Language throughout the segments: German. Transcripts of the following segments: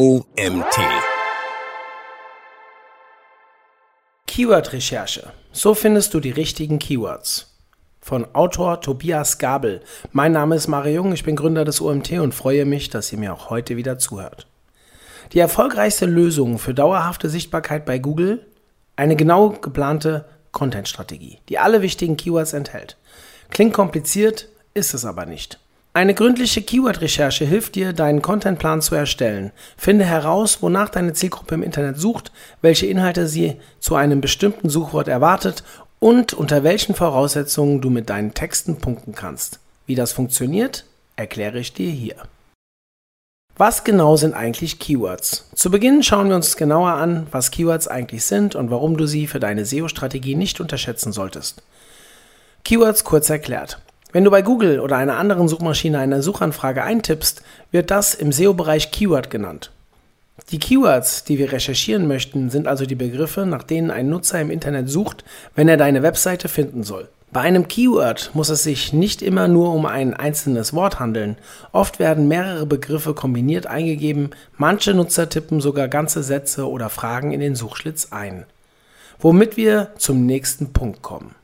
OMT. Keyword-Recherche. So findest du die richtigen Keywords. Von Autor Tobias Gabel. Mein Name ist Mario Jung, ich bin Gründer des OMT und freue mich, dass ihr mir auch heute wieder zuhört. Die erfolgreichste Lösung für dauerhafte Sichtbarkeit bei Google? Eine genau geplante Content-Strategie, die alle wichtigen Keywords enthält. Klingt kompliziert, ist es aber nicht. Eine gründliche Keyword-Recherche hilft dir, deinen Contentplan zu erstellen. Finde heraus, wonach deine Zielgruppe im Internet sucht, welche Inhalte sie zu einem bestimmten Suchwort erwartet und unter welchen Voraussetzungen du mit deinen Texten punkten kannst. Wie das funktioniert, erkläre ich dir hier. Was genau sind eigentlich Keywords? Zu Beginn schauen wir uns genauer an, was Keywords eigentlich sind und warum du sie für deine SEO-Strategie nicht unterschätzen solltest. Keywords kurz erklärt. Wenn du bei Google oder einer anderen Suchmaschine eine Suchanfrage eintippst, wird das im SEO-Bereich Keyword genannt. Die Keywords, die wir recherchieren möchten, sind also die Begriffe, nach denen ein Nutzer im Internet sucht, wenn er deine Webseite finden soll. Bei einem Keyword muss es sich nicht immer nur um ein einzelnes Wort handeln. Oft werden mehrere Begriffe kombiniert eingegeben, manche Nutzer tippen sogar ganze Sätze oder Fragen in den Suchschlitz ein. Womit wir zum nächsten Punkt kommen.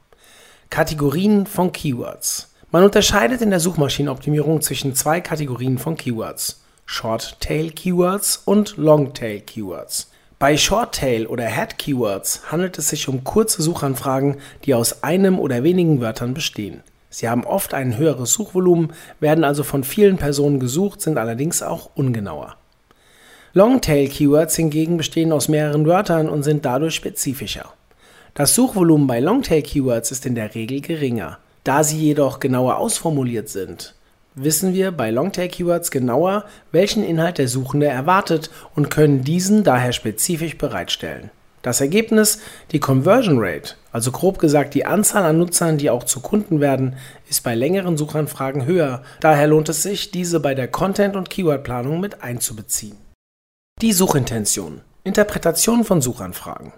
Kategorien von Keywords. Man unterscheidet in der Suchmaschinenoptimierung zwischen zwei Kategorien von Keywords: Short-Tail Keywords und Long-Tail Keywords. Bei Short-Tail oder Head-Keywords handelt es sich um kurze Suchanfragen, die aus einem oder wenigen Wörtern bestehen. Sie haben oft ein höheres Suchvolumen, werden also von vielen Personen gesucht, sind allerdings auch ungenauer. Long-Tail-Keywords hingegen bestehen aus mehreren Wörtern und sind dadurch spezifischer. Das Suchvolumen bei Longtail-Keywords ist in der Regel geringer. Da sie jedoch genauer ausformuliert sind, wissen wir bei Longtail-Keywords genauer, welchen Inhalt der Suchende erwartet und können diesen daher spezifisch bereitstellen. Das Ergebnis, die Conversion Rate, also grob gesagt die Anzahl an Nutzern, die auch zu Kunden werden, ist bei längeren Suchanfragen höher. Daher lohnt es sich, diese bei der Content- und Keywordplanung mit einzubeziehen. Die Suchintention. Interpretation von Suchanfragen.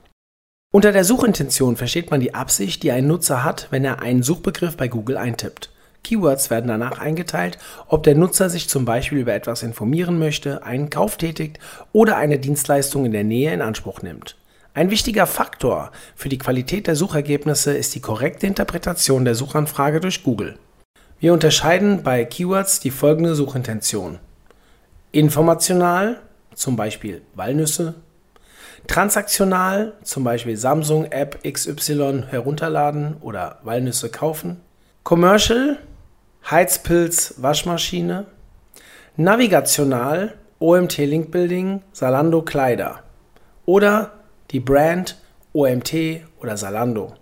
Unter der Suchintention versteht man die Absicht, die ein Nutzer hat, wenn er einen Suchbegriff bei Google eintippt. Keywords werden danach eingeteilt, ob der Nutzer sich zum Beispiel über etwas informieren möchte, einen Kauf tätigt oder eine Dienstleistung in der Nähe in Anspruch nimmt. Ein wichtiger Faktor für die Qualität der Suchergebnisse ist die korrekte Interpretation der Suchanfrage durch Google. Wir unterscheiden bei Keywords die folgende Suchintention. Informational, zum Beispiel Walnüsse, Transaktional, zum Beispiel Samsung App XY herunterladen oder Walnüsse kaufen. Commercial, Heizpilz Waschmaschine. Navigational, OMT Link Building, Salando Kleider. Oder die Brand OMT oder Salando.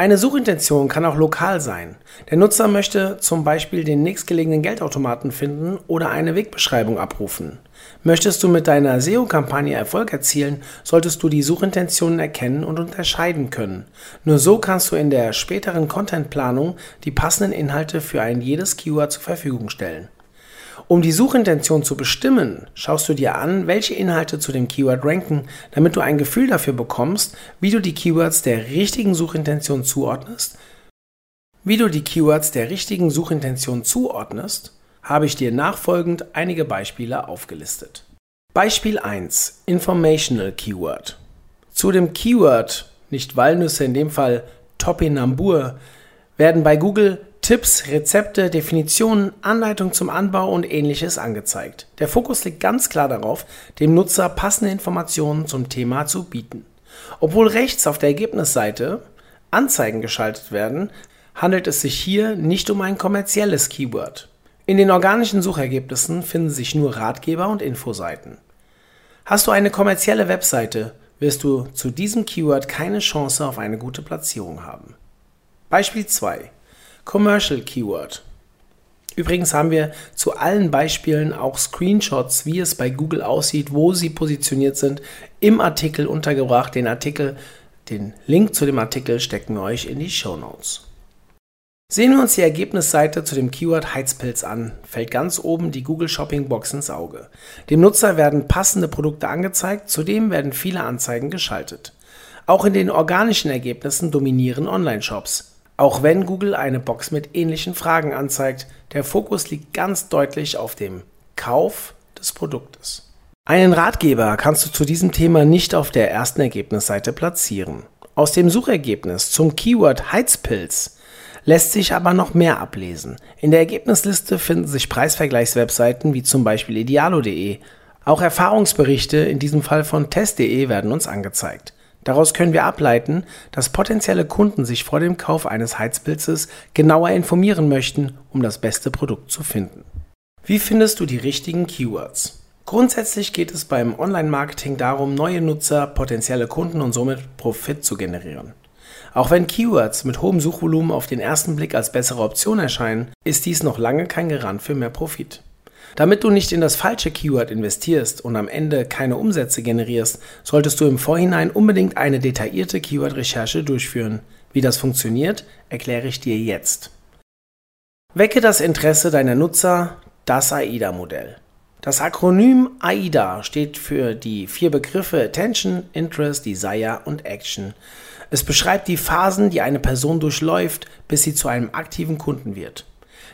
Eine Suchintention kann auch lokal sein. Der Nutzer möchte zum Beispiel den nächstgelegenen Geldautomaten finden oder eine Wegbeschreibung abrufen. Möchtest du mit deiner SEO-Kampagne Erfolg erzielen, solltest du die Suchintentionen erkennen und unterscheiden können. Nur so kannst du in der späteren Contentplanung die passenden Inhalte für ein jedes Keyword zur Verfügung stellen. Um die Suchintention zu bestimmen, schaust du dir an, welche Inhalte zu dem Keyword ranken, damit du ein Gefühl dafür bekommst, wie du die Keywords der richtigen Suchintention zuordnest. Wie du die Keywords der richtigen Suchintention zuordnest, habe ich dir nachfolgend einige Beispiele aufgelistet. Beispiel 1. Informational Keyword. Zu dem Keyword, nicht Walnüsse, in dem Fall Topinambur, werden bei Google Tipps, Rezepte, Definitionen, Anleitung zum Anbau und ähnliches angezeigt. Der Fokus liegt ganz klar darauf, dem Nutzer passende Informationen zum Thema zu bieten. Obwohl rechts auf der Ergebnisseite Anzeigen geschaltet werden, handelt es sich hier nicht um ein kommerzielles Keyword. In den organischen Suchergebnissen finden sich nur Ratgeber und Infoseiten. Hast du eine kommerzielle Webseite, wirst du zu diesem Keyword keine Chance auf eine gute Platzierung haben. Beispiel 2. Commercial Keyword. Übrigens haben wir zu allen Beispielen auch Screenshots, wie es bei Google aussieht, wo sie positioniert sind, im Artikel untergebracht. Den Artikel, den Link zu dem Artikel stecken wir euch in die Show Notes. Sehen wir uns die Ergebnisseite zu dem Keyword Heizpilz an, fällt ganz oben die Google Shopping Box ins Auge. Dem Nutzer werden passende Produkte angezeigt, zudem werden viele Anzeigen geschaltet. Auch in den organischen Ergebnissen dominieren Online-Shops. Auch wenn Google eine Box mit ähnlichen Fragen anzeigt, der Fokus liegt ganz deutlich auf dem Kauf des Produktes. Einen Ratgeber kannst du zu diesem Thema nicht auf der ersten Ergebnisseite platzieren. Aus dem Suchergebnis zum Keyword Heizpilz lässt sich aber noch mehr ablesen. In der Ergebnisliste finden sich Preisvergleichswebseiten wie zum Beispiel idealo.de. Auch Erfahrungsberichte, in diesem Fall von test.de, werden uns angezeigt. Daraus können wir ableiten, dass potenzielle Kunden sich vor dem Kauf eines Heizpilzes genauer informieren möchten, um das beste Produkt zu finden. Wie findest du die richtigen Keywords? Grundsätzlich geht es beim Online-Marketing darum, neue Nutzer, potenzielle Kunden und somit Profit zu generieren. Auch wenn Keywords mit hohem Suchvolumen auf den ersten Blick als bessere Option erscheinen, ist dies noch lange kein Garant für mehr Profit. Damit du nicht in das falsche Keyword investierst und am Ende keine Umsätze generierst, solltest du im Vorhinein unbedingt eine detaillierte Keyword-Recherche durchführen. Wie das funktioniert, erkläre ich dir jetzt. Wecke das Interesse deiner Nutzer, das AIDA-Modell. Das Akronym AIDA steht für die vier Begriffe Attention, Interest, Desire und Action. Es beschreibt die Phasen, die eine Person durchläuft, bis sie zu einem aktiven Kunden wird.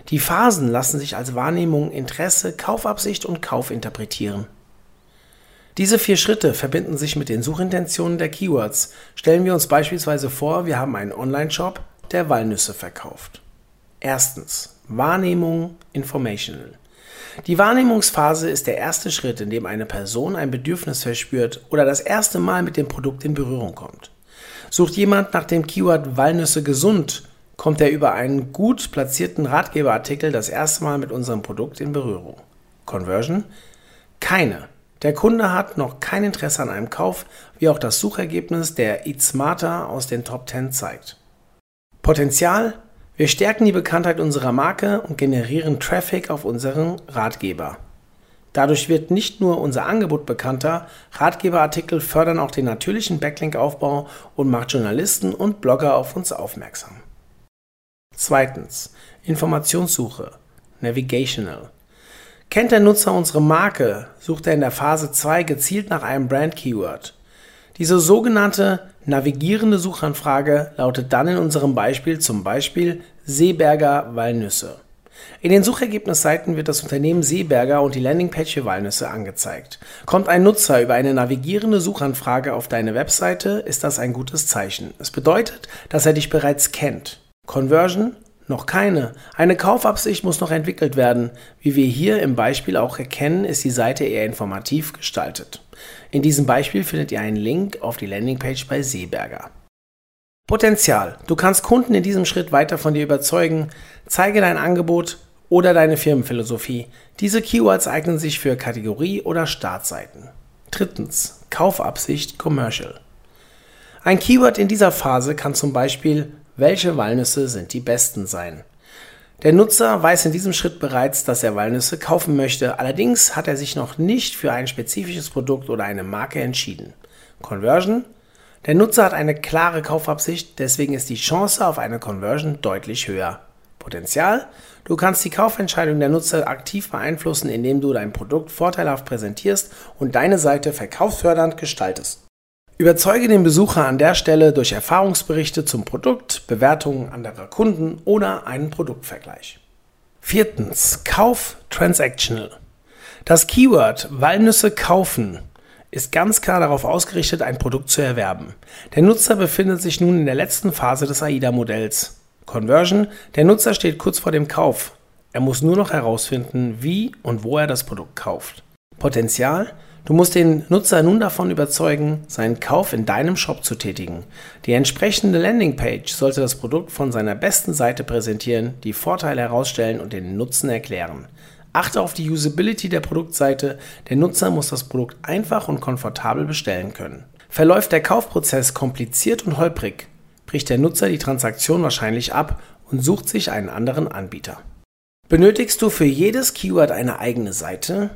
Die Phasen lassen sich als Wahrnehmung, Interesse, Kaufabsicht und Kauf interpretieren. Diese vier Schritte verbinden sich mit den Suchintentionen der Keywords. Stellen wir uns beispielsweise vor, wir haben einen Online-Shop, der Walnüsse verkauft. Erstens Wahrnehmung, Informational. Die Wahrnehmungsphase ist der erste Schritt, in dem eine Person ein Bedürfnis verspürt oder das erste Mal mit dem Produkt in Berührung kommt. Sucht jemand nach dem Keyword Walnüsse gesund, kommt er über einen gut platzierten Ratgeberartikel das erste Mal mit unserem Produkt in Berührung. Conversion? Keine. Der Kunde hat noch kein Interesse an einem Kauf, wie auch das Suchergebnis der Eat Smarter aus den Top 10 zeigt. Potenzial wir stärken die Bekanntheit unserer Marke und generieren Traffic auf unseren Ratgeber. Dadurch wird nicht nur unser Angebot bekannter, Ratgeberartikel fördern auch den natürlichen Backlink-Aufbau und macht Journalisten und Blogger auf uns aufmerksam. Zweitens. Informationssuche. Navigational. Kennt der Nutzer unsere Marke, sucht er in der Phase 2 gezielt nach einem Brand-Keyword. Diese sogenannte navigierende Suchanfrage lautet dann in unserem Beispiel zum Beispiel Seeberger Walnüsse. In den Suchergebnisseiten wird das Unternehmen Seeberger und die Landingpage Walnüsse angezeigt. Kommt ein Nutzer über eine navigierende Suchanfrage auf deine Webseite, ist das ein gutes Zeichen. Es bedeutet, dass er dich bereits kennt. Conversion? Noch keine. Eine Kaufabsicht muss noch entwickelt werden. Wie wir hier im Beispiel auch erkennen, ist die Seite eher informativ gestaltet. In diesem Beispiel findet ihr einen Link auf die Landingpage bei Seeberger. Potenzial. Du kannst Kunden in diesem Schritt weiter von dir überzeugen. Zeige dein Angebot oder deine Firmenphilosophie. Diese Keywords eignen sich für Kategorie- oder Startseiten. Drittens. Kaufabsicht Commercial. Ein Keyword in dieser Phase kann zum Beispiel welche Walnüsse sind die besten sein. Der Nutzer weiß in diesem Schritt bereits, dass er Walnüsse kaufen möchte, allerdings hat er sich noch nicht für ein spezifisches Produkt oder eine Marke entschieden. Conversion? Der Nutzer hat eine klare Kaufabsicht, deswegen ist die Chance auf eine Conversion deutlich höher. Potenzial? Du kannst die Kaufentscheidung der Nutzer aktiv beeinflussen, indem du dein Produkt vorteilhaft präsentierst und deine Seite verkaufsfördernd gestaltest. Überzeuge den Besucher an der Stelle durch Erfahrungsberichte zum Produkt, Bewertungen anderer Kunden oder einen Produktvergleich. Viertens. Kauf Transactional. Das Keyword Walnüsse kaufen ist ganz klar darauf ausgerichtet, ein Produkt zu erwerben. Der Nutzer befindet sich nun in der letzten Phase des AIDA-Modells. Conversion. Der Nutzer steht kurz vor dem Kauf. Er muss nur noch herausfinden, wie und wo er das Produkt kauft. Potenzial. Du musst den Nutzer nun davon überzeugen, seinen Kauf in deinem Shop zu tätigen. Die entsprechende Landingpage sollte das Produkt von seiner besten Seite präsentieren, die Vorteile herausstellen und den Nutzen erklären. Achte auf die Usability der Produktseite. Der Nutzer muss das Produkt einfach und komfortabel bestellen können. Verläuft der Kaufprozess kompliziert und holprig, bricht der Nutzer die Transaktion wahrscheinlich ab und sucht sich einen anderen Anbieter. Benötigst du für jedes Keyword eine eigene Seite?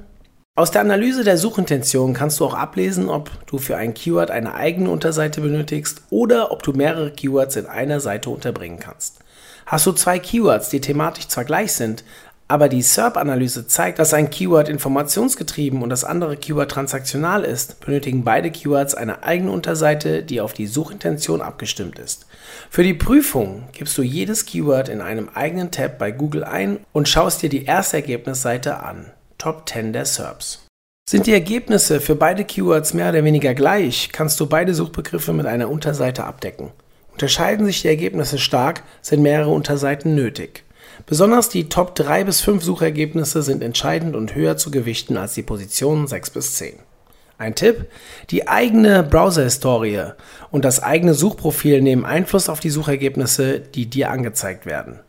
Aus der Analyse der Suchintention kannst du auch ablesen, ob du für ein Keyword eine eigene Unterseite benötigst oder ob du mehrere Keywords in einer Seite unterbringen kannst. Hast du zwei Keywords, die thematisch zwar gleich sind, aber die SERP-Analyse zeigt, dass ein Keyword informationsgetrieben und das andere Keyword transaktional ist, benötigen beide Keywords eine eigene Unterseite, die auf die Suchintention abgestimmt ist. Für die Prüfung gibst du jedes Keyword in einem eigenen Tab bei Google ein und schaust dir die erste Ergebnisseite an. Top 10 der SERPs. Sind die Ergebnisse für beide Keywords mehr oder weniger gleich, kannst du beide Suchbegriffe mit einer Unterseite abdecken. Unterscheiden sich die Ergebnisse stark, sind mehrere Unterseiten nötig. Besonders die Top 3 bis 5 Suchergebnisse sind entscheidend und höher zu gewichten als die Positionen 6 bis 10. Ein Tipp: Die eigene Browser-Historie und das eigene Suchprofil nehmen Einfluss auf die Suchergebnisse, die dir angezeigt werden.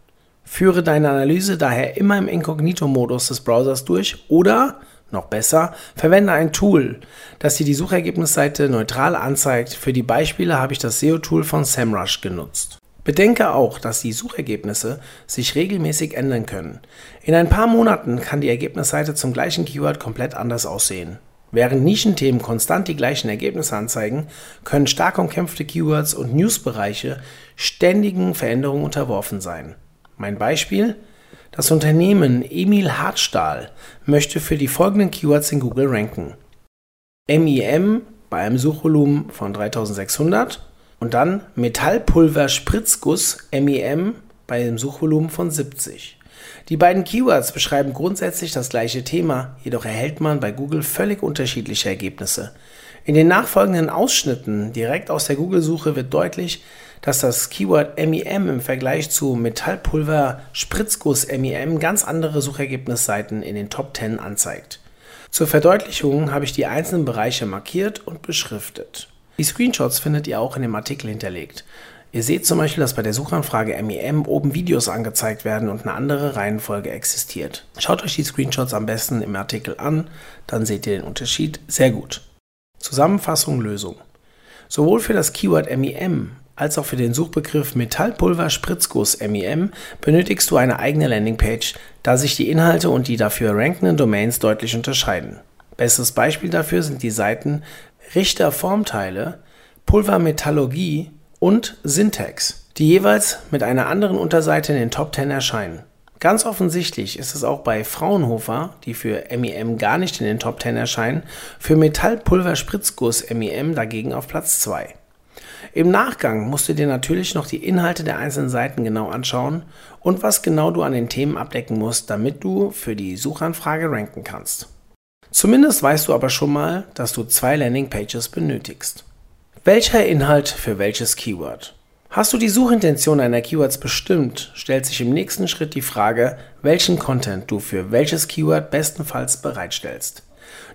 Führe deine Analyse daher immer im Inkognito-Modus des Browsers durch oder noch besser, verwende ein Tool, das dir die Suchergebnisseite neutral anzeigt. Für die Beispiele habe ich das SEO-Tool von SEMrush genutzt. Bedenke auch, dass die Suchergebnisse sich regelmäßig ändern können. In ein paar Monaten kann die Ergebnisseite zum gleichen Keyword komplett anders aussehen. Während Nischenthemen konstant die gleichen Ergebnisse anzeigen, können stark umkämpfte Keywords und Newsbereiche ständigen Veränderungen unterworfen sein. Mein Beispiel? Das Unternehmen Emil Hartstahl möchte für die folgenden Keywords in Google ranken. MIM bei einem Suchvolumen von 3600 und dann Metallpulver Spritzguss MIM bei einem Suchvolumen von 70. Die beiden Keywords beschreiben grundsätzlich das gleiche Thema, jedoch erhält man bei Google völlig unterschiedliche Ergebnisse. In den nachfolgenden Ausschnitten direkt aus der Google-Suche wird deutlich, dass das Keyword MEM im Vergleich zu Metallpulver Spritzguss MEM ganz andere Suchergebnisseiten in den Top 10 anzeigt. Zur Verdeutlichung habe ich die einzelnen Bereiche markiert und beschriftet. Die Screenshots findet ihr auch in dem Artikel hinterlegt. Ihr seht zum Beispiel, dass bei der Suchanfrage MEM oben Videos angezeigt werden und eine andere Reihenfolge existiert. Schaut euch die Screenshots am besten im Artikel an, dann seht ihr den Unterschied sehr gut. Zusammenfassung Lösung. Sowohl für das Keyword MEM als auch für den Suchbegriff Metallpulver Spritzguss MEM benötigst du eine eigene Landingpage, da sich die Inhalte und die dafür rankenden Domains deutlich unterscheiden. Bestes Beispiel dafür sind die Seiten Richter Formteile, Pulvermetallurgie und Syntax, die jeweils mit einer anderen Unterseite in den Top 10 erscheinen. Ganz offensichtlich ist es auch bei Fraunhofer, die für MEM gar nicht in den Top 10 erscheinen, für Metallpulver Spritzguss MEM dagegen auf Platz 2. Im Nachgang musst du dir natürlich noch die Inhalte der einzelnen Seiten genau anschauen und was genau du an den Themen abdecken musst, damit du für die Suchanfrage ranken kannst. Zumindest weißt du aber schon mal, dass du zwei Landingpages benötigst. Welcher Inhalt für welches Keyword? Hast du die Suchintention deiner Keywords bestimmt, stellt sich im nächsten Schritt die Frage, welchen Content du für welches Keyword bestenfalls bereitstellst.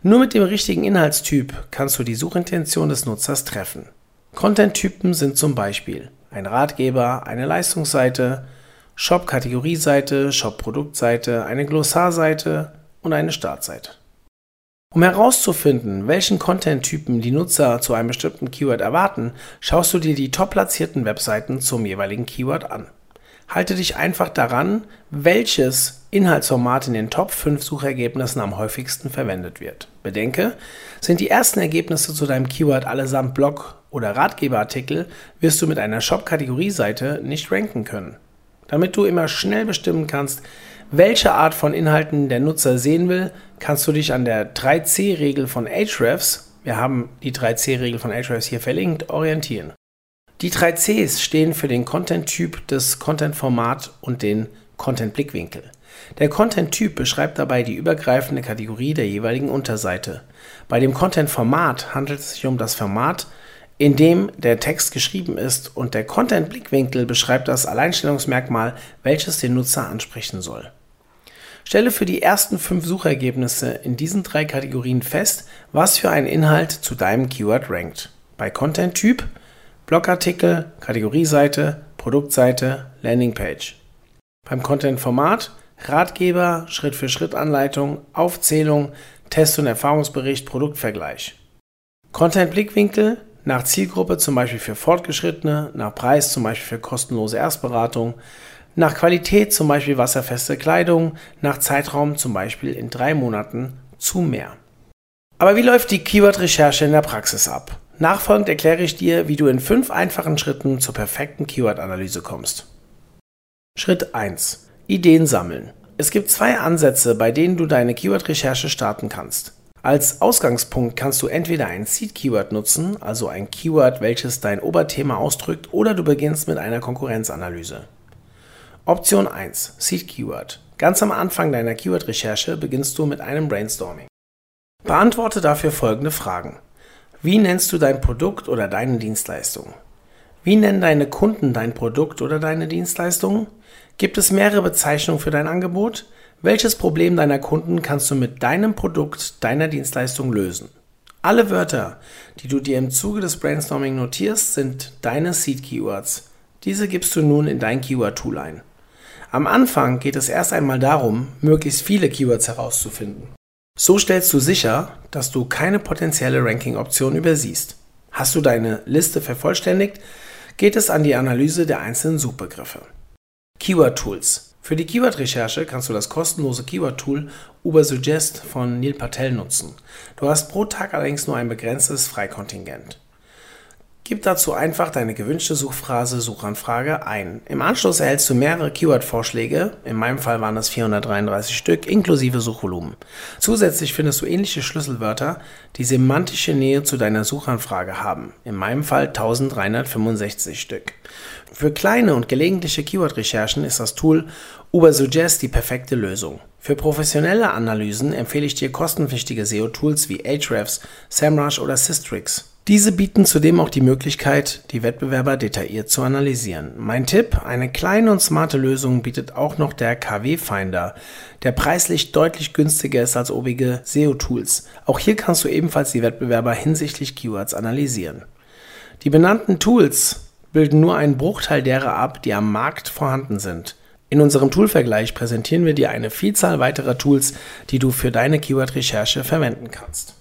Nur mit dem richtigen Inhaltstyp kannst du die Suchintention des Nutzers treffen. Content-Typen sind zum Beispiel ein Ratgeber, eine Leistungsseite, Shop-Kategorieseite, Shop-Produktseite, eine Glossarseite und eine Startseite. Um herauszufinden, welchen Content-Typen die Nutzer zu einem bestimmten Keyword erwarten, schaust du dir die top platzierten Webseiten zum jeweiligen Keyword an. Halte dich einfach daran, welches Inhaltsformat in den Top 5 Suchergebnissen am häufigsten verwendet wird. Bedenke, sind die ersten Ergebnisse zu deinem Keyword allesamt Blog- oder Ratgeberartikel, wirst du mit einer Shop-Kategorieseite nicht ranken können. Damit du immer schnell bestimmen kannst, welche Art von Inhalten der Nutzer sehen will, kannst du dich an der 3C-Regel von Ahrefs, wir haben die 3C-Regel von Ahrefs hier verlinkt, orientieren. Die drei Cs stehen für den Content-Typ, das Content-Format und den Content-Blickwinkel. Der Content-Typ beschreibt dabei die übergreifende Kategorie der jeweiligen Unterseite. Bei dem Content-Format handelt es sich um das Format, in dem der Text geschrieben ist und der Content-Blickwinkel beschreibt das Alleinstellungsmerkmal, welches den Nutzer ansprechen soll. Stelle für die ersten fünf Suchergebnisse in diesen drei Kategorien fest, was für ein Inhalt zu deinem Keyword rankt. Bei Content-Typ Blogartikel, Kategorieseite, Produktseite, Landingpage. Beim Content-Format Ratgeber, Schritt-für-Schritt-Anleitung, Aufzählung, Test- und Erfahrungsbericht, Produktvergleich. Content-Blickwinkel nach Zielgruppe zum Beispiel für Fortgeschrittene, nach Preis zum Beispiel für kostenlose Erstberatung, nach Qualität zum Beispiel wasserfeste Kleidung, nach Zeitraum zum Beispiel in drei Monaten zu mehr. Aber wie läuft die Keyword-Recherche in der Praxis ab? Nachfolgend erkläre ich dir, wie du in fünf einfachen Schritten zur perfekten Keyword-Analyse kommst. Schritt 1. Ideen sammeln. Es gibt zwei Ansätze, bei denen du deine Keyword-Recherche starten kannst. Als Ausgangspunkt kannst du entweder ein Seed-Keyword nutzen, also ein Keyword, welches dein Oberthema ausdrückt, oder du beginnst mit einer Konkurrenzanalyse. Option 1. Seed-Keyword. Ganz am Anfang deiner Keyword-Recherche beginnst du mit einem Brainstorming. Beantworte dafür folgende Fragen. Wie nennst du dein Produkt oder deine Dienstleistung? Wie nennen deine Kunden dein Produkt oder deine Dienstleistung? Gibt es mehrere Bezeichnungen für dein Angebot? Welches Problem deiner Kunden kannst du mit deinem Produkt, deiner Dienstleistung lösen? Alle Wörter, die du dir im Zuge des Brainstorming notierst, sind deine Seed Keywords. Diese gibst du nun in dein Keyword-Tool ein. Am Anfang geht es erst einmal darum, möglichst viele Keywords herauszufinden. So stellst du sicher, dass du keine potenzielle Ranking-Option übersiehst. Hast du deine Liste vervollständigt, geht es an die Analyse der einzelnen Suchbegriffe. Keyword-Tools. Für die Keyword-Recherche kannst du das kostenlose Keyword-Tool Ubersuggest von Neil Patel nutzen. Du hast pro Tag allerdings nur ein begrenztes Freikontingent. Gib dazu einfach deine gewünschte Suchphrase Suchanfrage ein. Im Anschluss erhältst du mehrere Keyword-Vorschläge, in meinem Fall waren das 433 Stück, inklusive Suchvolumen. Zusätzlich findest du ähnliche Schlüsselwörter, die semantische Nähe zu deiner Suchanfrage haben, in meinem Fall 1365 Stück. Für kleine und gelegentliche Keyword-Recherchen ist das Tool Ubersuggest die perfekte Lösung. Für professionelle Analysen empfehle ich dir kostenpflichtige SEO-Tools wie Ahrefs, SEMrush oder Systrix. Diese bieten zudem auch die Möglichkeit, die Wettbewerber detailliert zu analysieren. Mein Tipp, eine kleine und smarte Lösung bietet auch noch der KW Finder, der preislich deutlich günstiger ist als obige SEO-Tools. Auch hier kannst du ebenfalls die Wettbewerber hinsichtlich Keywords analysieren. Die benannten Tools bilden nur einen Bruchteil derer ab, die am Markt vorhanden sind. In unserem Toolvergleich präsentieren wir dir eine Vielzahl weiterer Tools, die du für deine Keyword-Recherche verwenden kannst.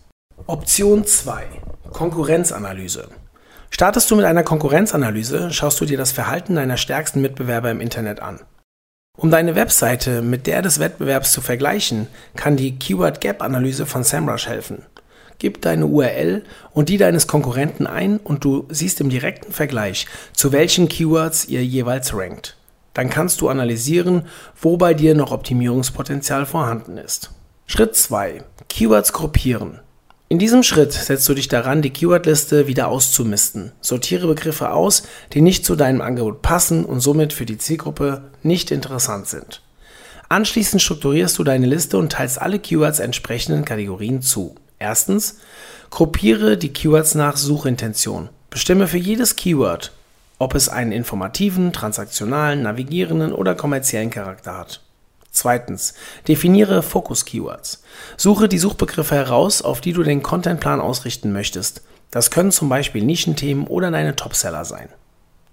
Option 2 Konkurrenzanalyse. Startest du mit einer Konkurrenzanalyse, schaust du dir das Verhalten deiner stärksten Mitbewerber im Internet an. Um deine Webseite mit der des Wettbewerbs zu vergleichen, kann die Keyword Gap Analyse von SEMrush helfen. Gib deine URL und die deines Konkurrenten ein und du siehst im direkten Vergleich, zu welchen Keywords ihr jeweils rankt. Dann kannst du analysieren, wo bei dir noch Optimierungspotenzial vorhanden ist. Schritt 2. Keywords gruppieren. In diesem Schritt setzt du dich daran, die Keywordliste wieder auszumisten. Sortiere Begriffe aus, die nicht zu deinem Angebot passen und somit für die Zielgruppe nicht interessant sind. Anschließend strukturierst du deine Liste und teilst alle Keywords entsprechenden Kategorien zu. Erstens, gruppiere die Keywords nach Suchintention. Bestimme für jedes Keyword, ob es einen informativen, transaktionalen, navigierenden oder kommerziellen Charakter hat. Zweitens, definiere Fokus-Keywords. Suche die Suchbegriffe heraus, auf die du den Contentplan ausrichten möchtest. Das können zum Beispiel Nischenthemen oder deine Topseller sein.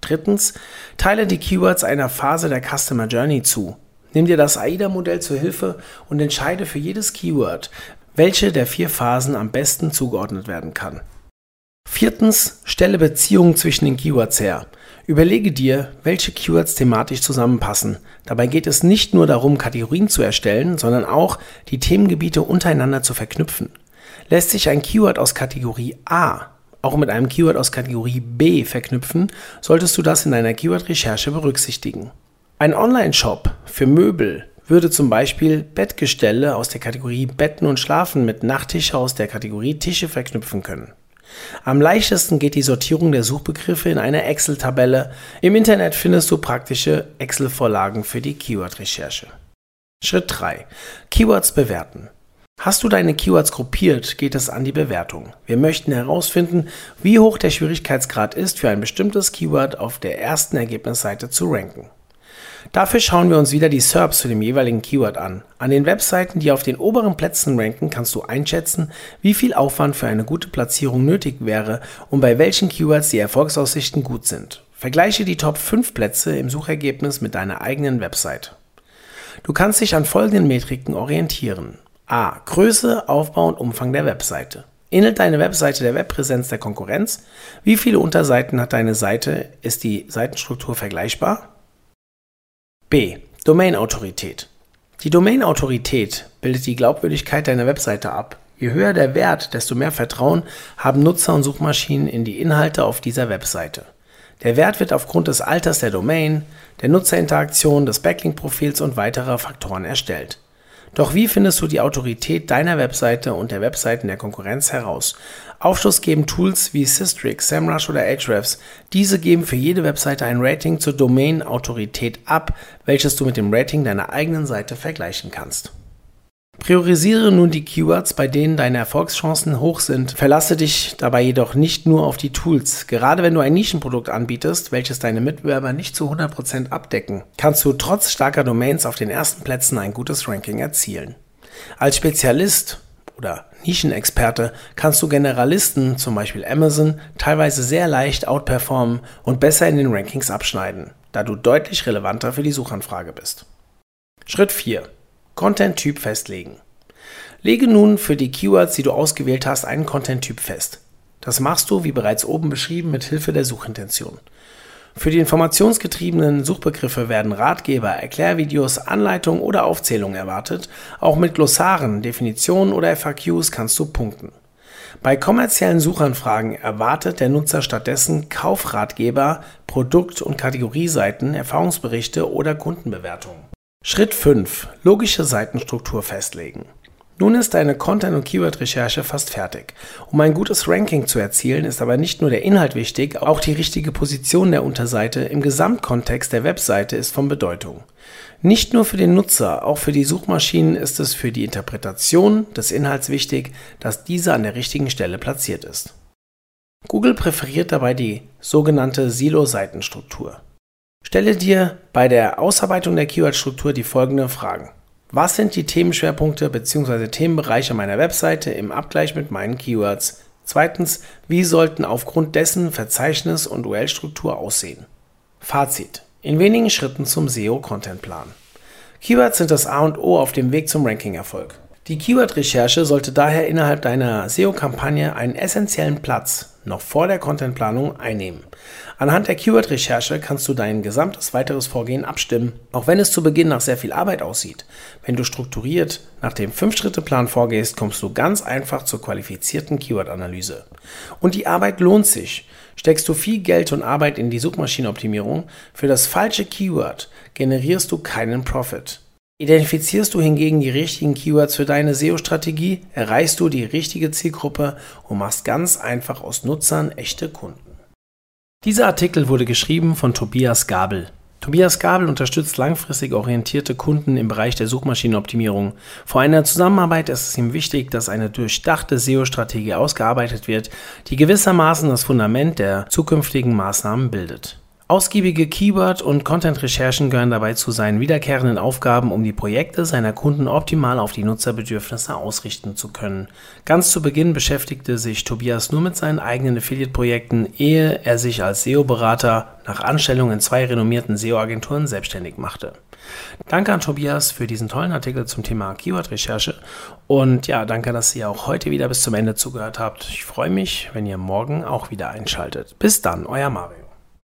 Drittens, teile die Keywords einer Phase der Customer Journey zu. Nimm dir das AIDA-Modell zur Hilfe und entscheide für jedes Keyword, welche der vier Phasen am besten zugeordnet werden kann. Viertens, stelle Beziehungen zwischen den Keywords her. Überlege dir, welche Keywords thematisch zusammenpassen. Dabei geht es nicht nur darum, Kategorien zu erstellen, sondern auch, die Themengebiete untereinander zu verknüpfen. Lässt sich ein Keyword aus Kategorie A auch mit einem Keyword aus Kategorie B verknüpfen, solltest du das in deiner Keyword-Recherche berücksichtigen. Ein Online-Shop für Möbel würde zum Beispiel Bettgestelle aus der Kategorie Betten und Schlafen mit Nachttische aus der Kategorie Tische verknüpfen können. Am leichtesten geht die Sortierung der Suchbegriffe in einer Excel-Tabelle. Im Internet findest du praktische Excel-Vorlagen für die Keyword-Recherche. Schritt 3. Keywords bewerten. Hast du deine Keywords gruppiert, geht es an die Bewertung. Wir möchten herausfinden, wie hoch der Schwierigkeitsgrad ist, für ein bestimmtes Keyword auf der ersten Ergebnisseite zu ranken. Dafür schauen wir uns wieder die SERPs zu dem jeweiligen Keyword an. An den Webseiten, die auf den oberen Plätzen ranken, kannst du einschätzen, wie viel Aufwand für eine gute Platzierung nötig wäre und bei welchen Keywords die Erfolgsaussichten gut sind. Vergleiche die Top 5 Plätze im Suchergebnis mit deiner eigenen Website. Du kannst dich an folgenden Metriken orientieren. A. Größe, Aufbau und Umfang der Webseite. Ähnelt deine Webseite der Webpräsenz der Konkurrenz? Wie viele Unterseiten hat deine Seite? Ist die Seitenstruktur vergleichbar? B. Domain-Autorität. Die Domain-Autorität bildet die Glaubwürdigkeit deiner Webseite ab. Je höher der Wert, desto mehr Vertrauen haben Nutzer und Suchmaschinen in die Inhalte auf dieser Webseite. Der Wert wird aufgrund des Alters der Domain, der Nutzerinteraktion, des Backlink-Profils und weiterer Faktoren erstellt. Doch wie findest du die Autorität deiner Webseite und der Webseiten der Konkurrenz heraus? Aufschluss geben Tools wie Systrix, SEMrush oder Ahrefs. Diese geben für jede Webseite ein Rating zur Domain-Autorität ab, welches du mit dem Rating deiner eigenen Seite vergleichen kannst. Priorisiere nun die Keywords, bei denen deine Erfolgschancen hoch sind. Verlasse dich dabei jedoch nicht nur auf die Tools. Gerade wenn du ein Nischenprodukt anbietest, welches deine Mitbewerber nicht zu 100% abdecken, kannst du trotz starker Domains auf den ersten Plätzen ein gutes Ranking erzielen. Als Spezialist oder Nischenexperte kannst du Generalisten, zum Beispiel Amazon, teilweise sehr leicht outperformen und besser in den Rankings abschneiden, da du deutlich relevanter für die Suchanfrage bist. Schritt 4. Content-Typ festlegen. Lege nun für die Keywords, die du ausgewählt hast, einen Content-Typ fest. Das machst du, wie bereits oben beschrieben, mit Hilfe der Suchintention. Für die informationsgetriebenen Suchbegriffe werden Ratgeber, Erklärvideos, Anleitungen oder Aufzählungen erwartet. Auch mit Glossaren, Definitionen oder FAQs kannst du punkten. Bei kommerziellen Suchanfragen erwartet der Nutzer stattdessen Kaufratgeber, Produkt- und Kategorieseiten, Erfahrungsberichte oder Kundenbewertungen. Schritt 5. Logische Seitenstruktur festlegen. Nun ist deine Content- und Keyword-Recherche fast fertig. Um ein gutes Ranking zu erzielen, ist aber nicht nur der Inhalt wichtig, auch die richtige Position der Unterseite im Gesamtkontext der Webseite ist von Bedeutung. Nicht nur für den Nutzer, auch für die Suchmaschinen ist es für die Interpretation des Inhalts wichtig, dass dieser an der richtigen Stelle platziert ist. Google präferiert dabei die sogenannte Silo-Seitenstruktur. Stelle dir bei der Ausarbeitung der Keyword-Struktur die folgenden Fragen. Was sind die Themenschwerpunkte bzw. Themenbereiche meiner Webseite im Abgleich mit meinen Keywords? Zweitens, wie sollten aufgrund dessen Verzeichnis und URL-Struktur aussehen? Fazit. In wenigen Schritten zum SEO-Content-Plan. Keywords sind das A und O auf dem Weg zum Ranking-Erfolg. Die Keyword-Recherche sollte daher innerhalb deiner SEO-Kampagne einen essentiellen Platz noch vor der Contentplanung einnehmen. Anhand der Keyword-Recherche kannst du dein gesamtes weiteres Vorgehen abstimmen, auch wenn es zu Beginn nach sehr viel Arbeit aussieht. Wenn du strukturiert nach dem 5-Schritte-Plan vorgehst, kommst du ganz einfach zur qualifizierten Keyword-Analyse. Und die Arbeit lohnt sich. Steckst du viel Geld und Arbeit in die Suchmaschinenoptimierung, für das falsche Keyword generierst du keinen Profit. Identifizierst du hingegen die richtigen Keywords für deine SEO-Strategie, erreichst du die richtige Zielgruppe und machst ganz einfach aus Nutzern echte Kunden. Dieser Artikel wurde geschrieben von Tobias Gabel. Tobias Gabel unterstützt langfristig orientierte Kunden im Bereich der Suchmaschinenoptimierung. Vor einer Zusammenarbeit ist es ihm wichtig, dass eine durchdachte SEO-Strategie ausgearbeitet wird, die gewissermaßen das Fundament der zukünftigen Maßnahmen bildet. Ausgiebige Keyword- und Content-Recherchen gehören dabei zu seinen wiederkehrenden Aufgaben, um die Projekte seiner Kunden optimal auf die Nutzerbedürfnisse ausrichten zu können. Ganz zu Beginn beschäftigte sich Tobias nur mit seinen eigenen Affiliate-Projekten, ehe er sich als SEO-Berater nach Anstellung in zwei renommierten SEO-Agenturen selbstständig machte. Danke an Tobias für diesen tollen Artikel zum Thema Keyword-Recherche und ja, danke, dass ihr auch heute wieder bis zum Ende zugehört habt. Ich freue mich, wenn ihr morgen auch wieder einschaltet. Bis dann, euer Mario.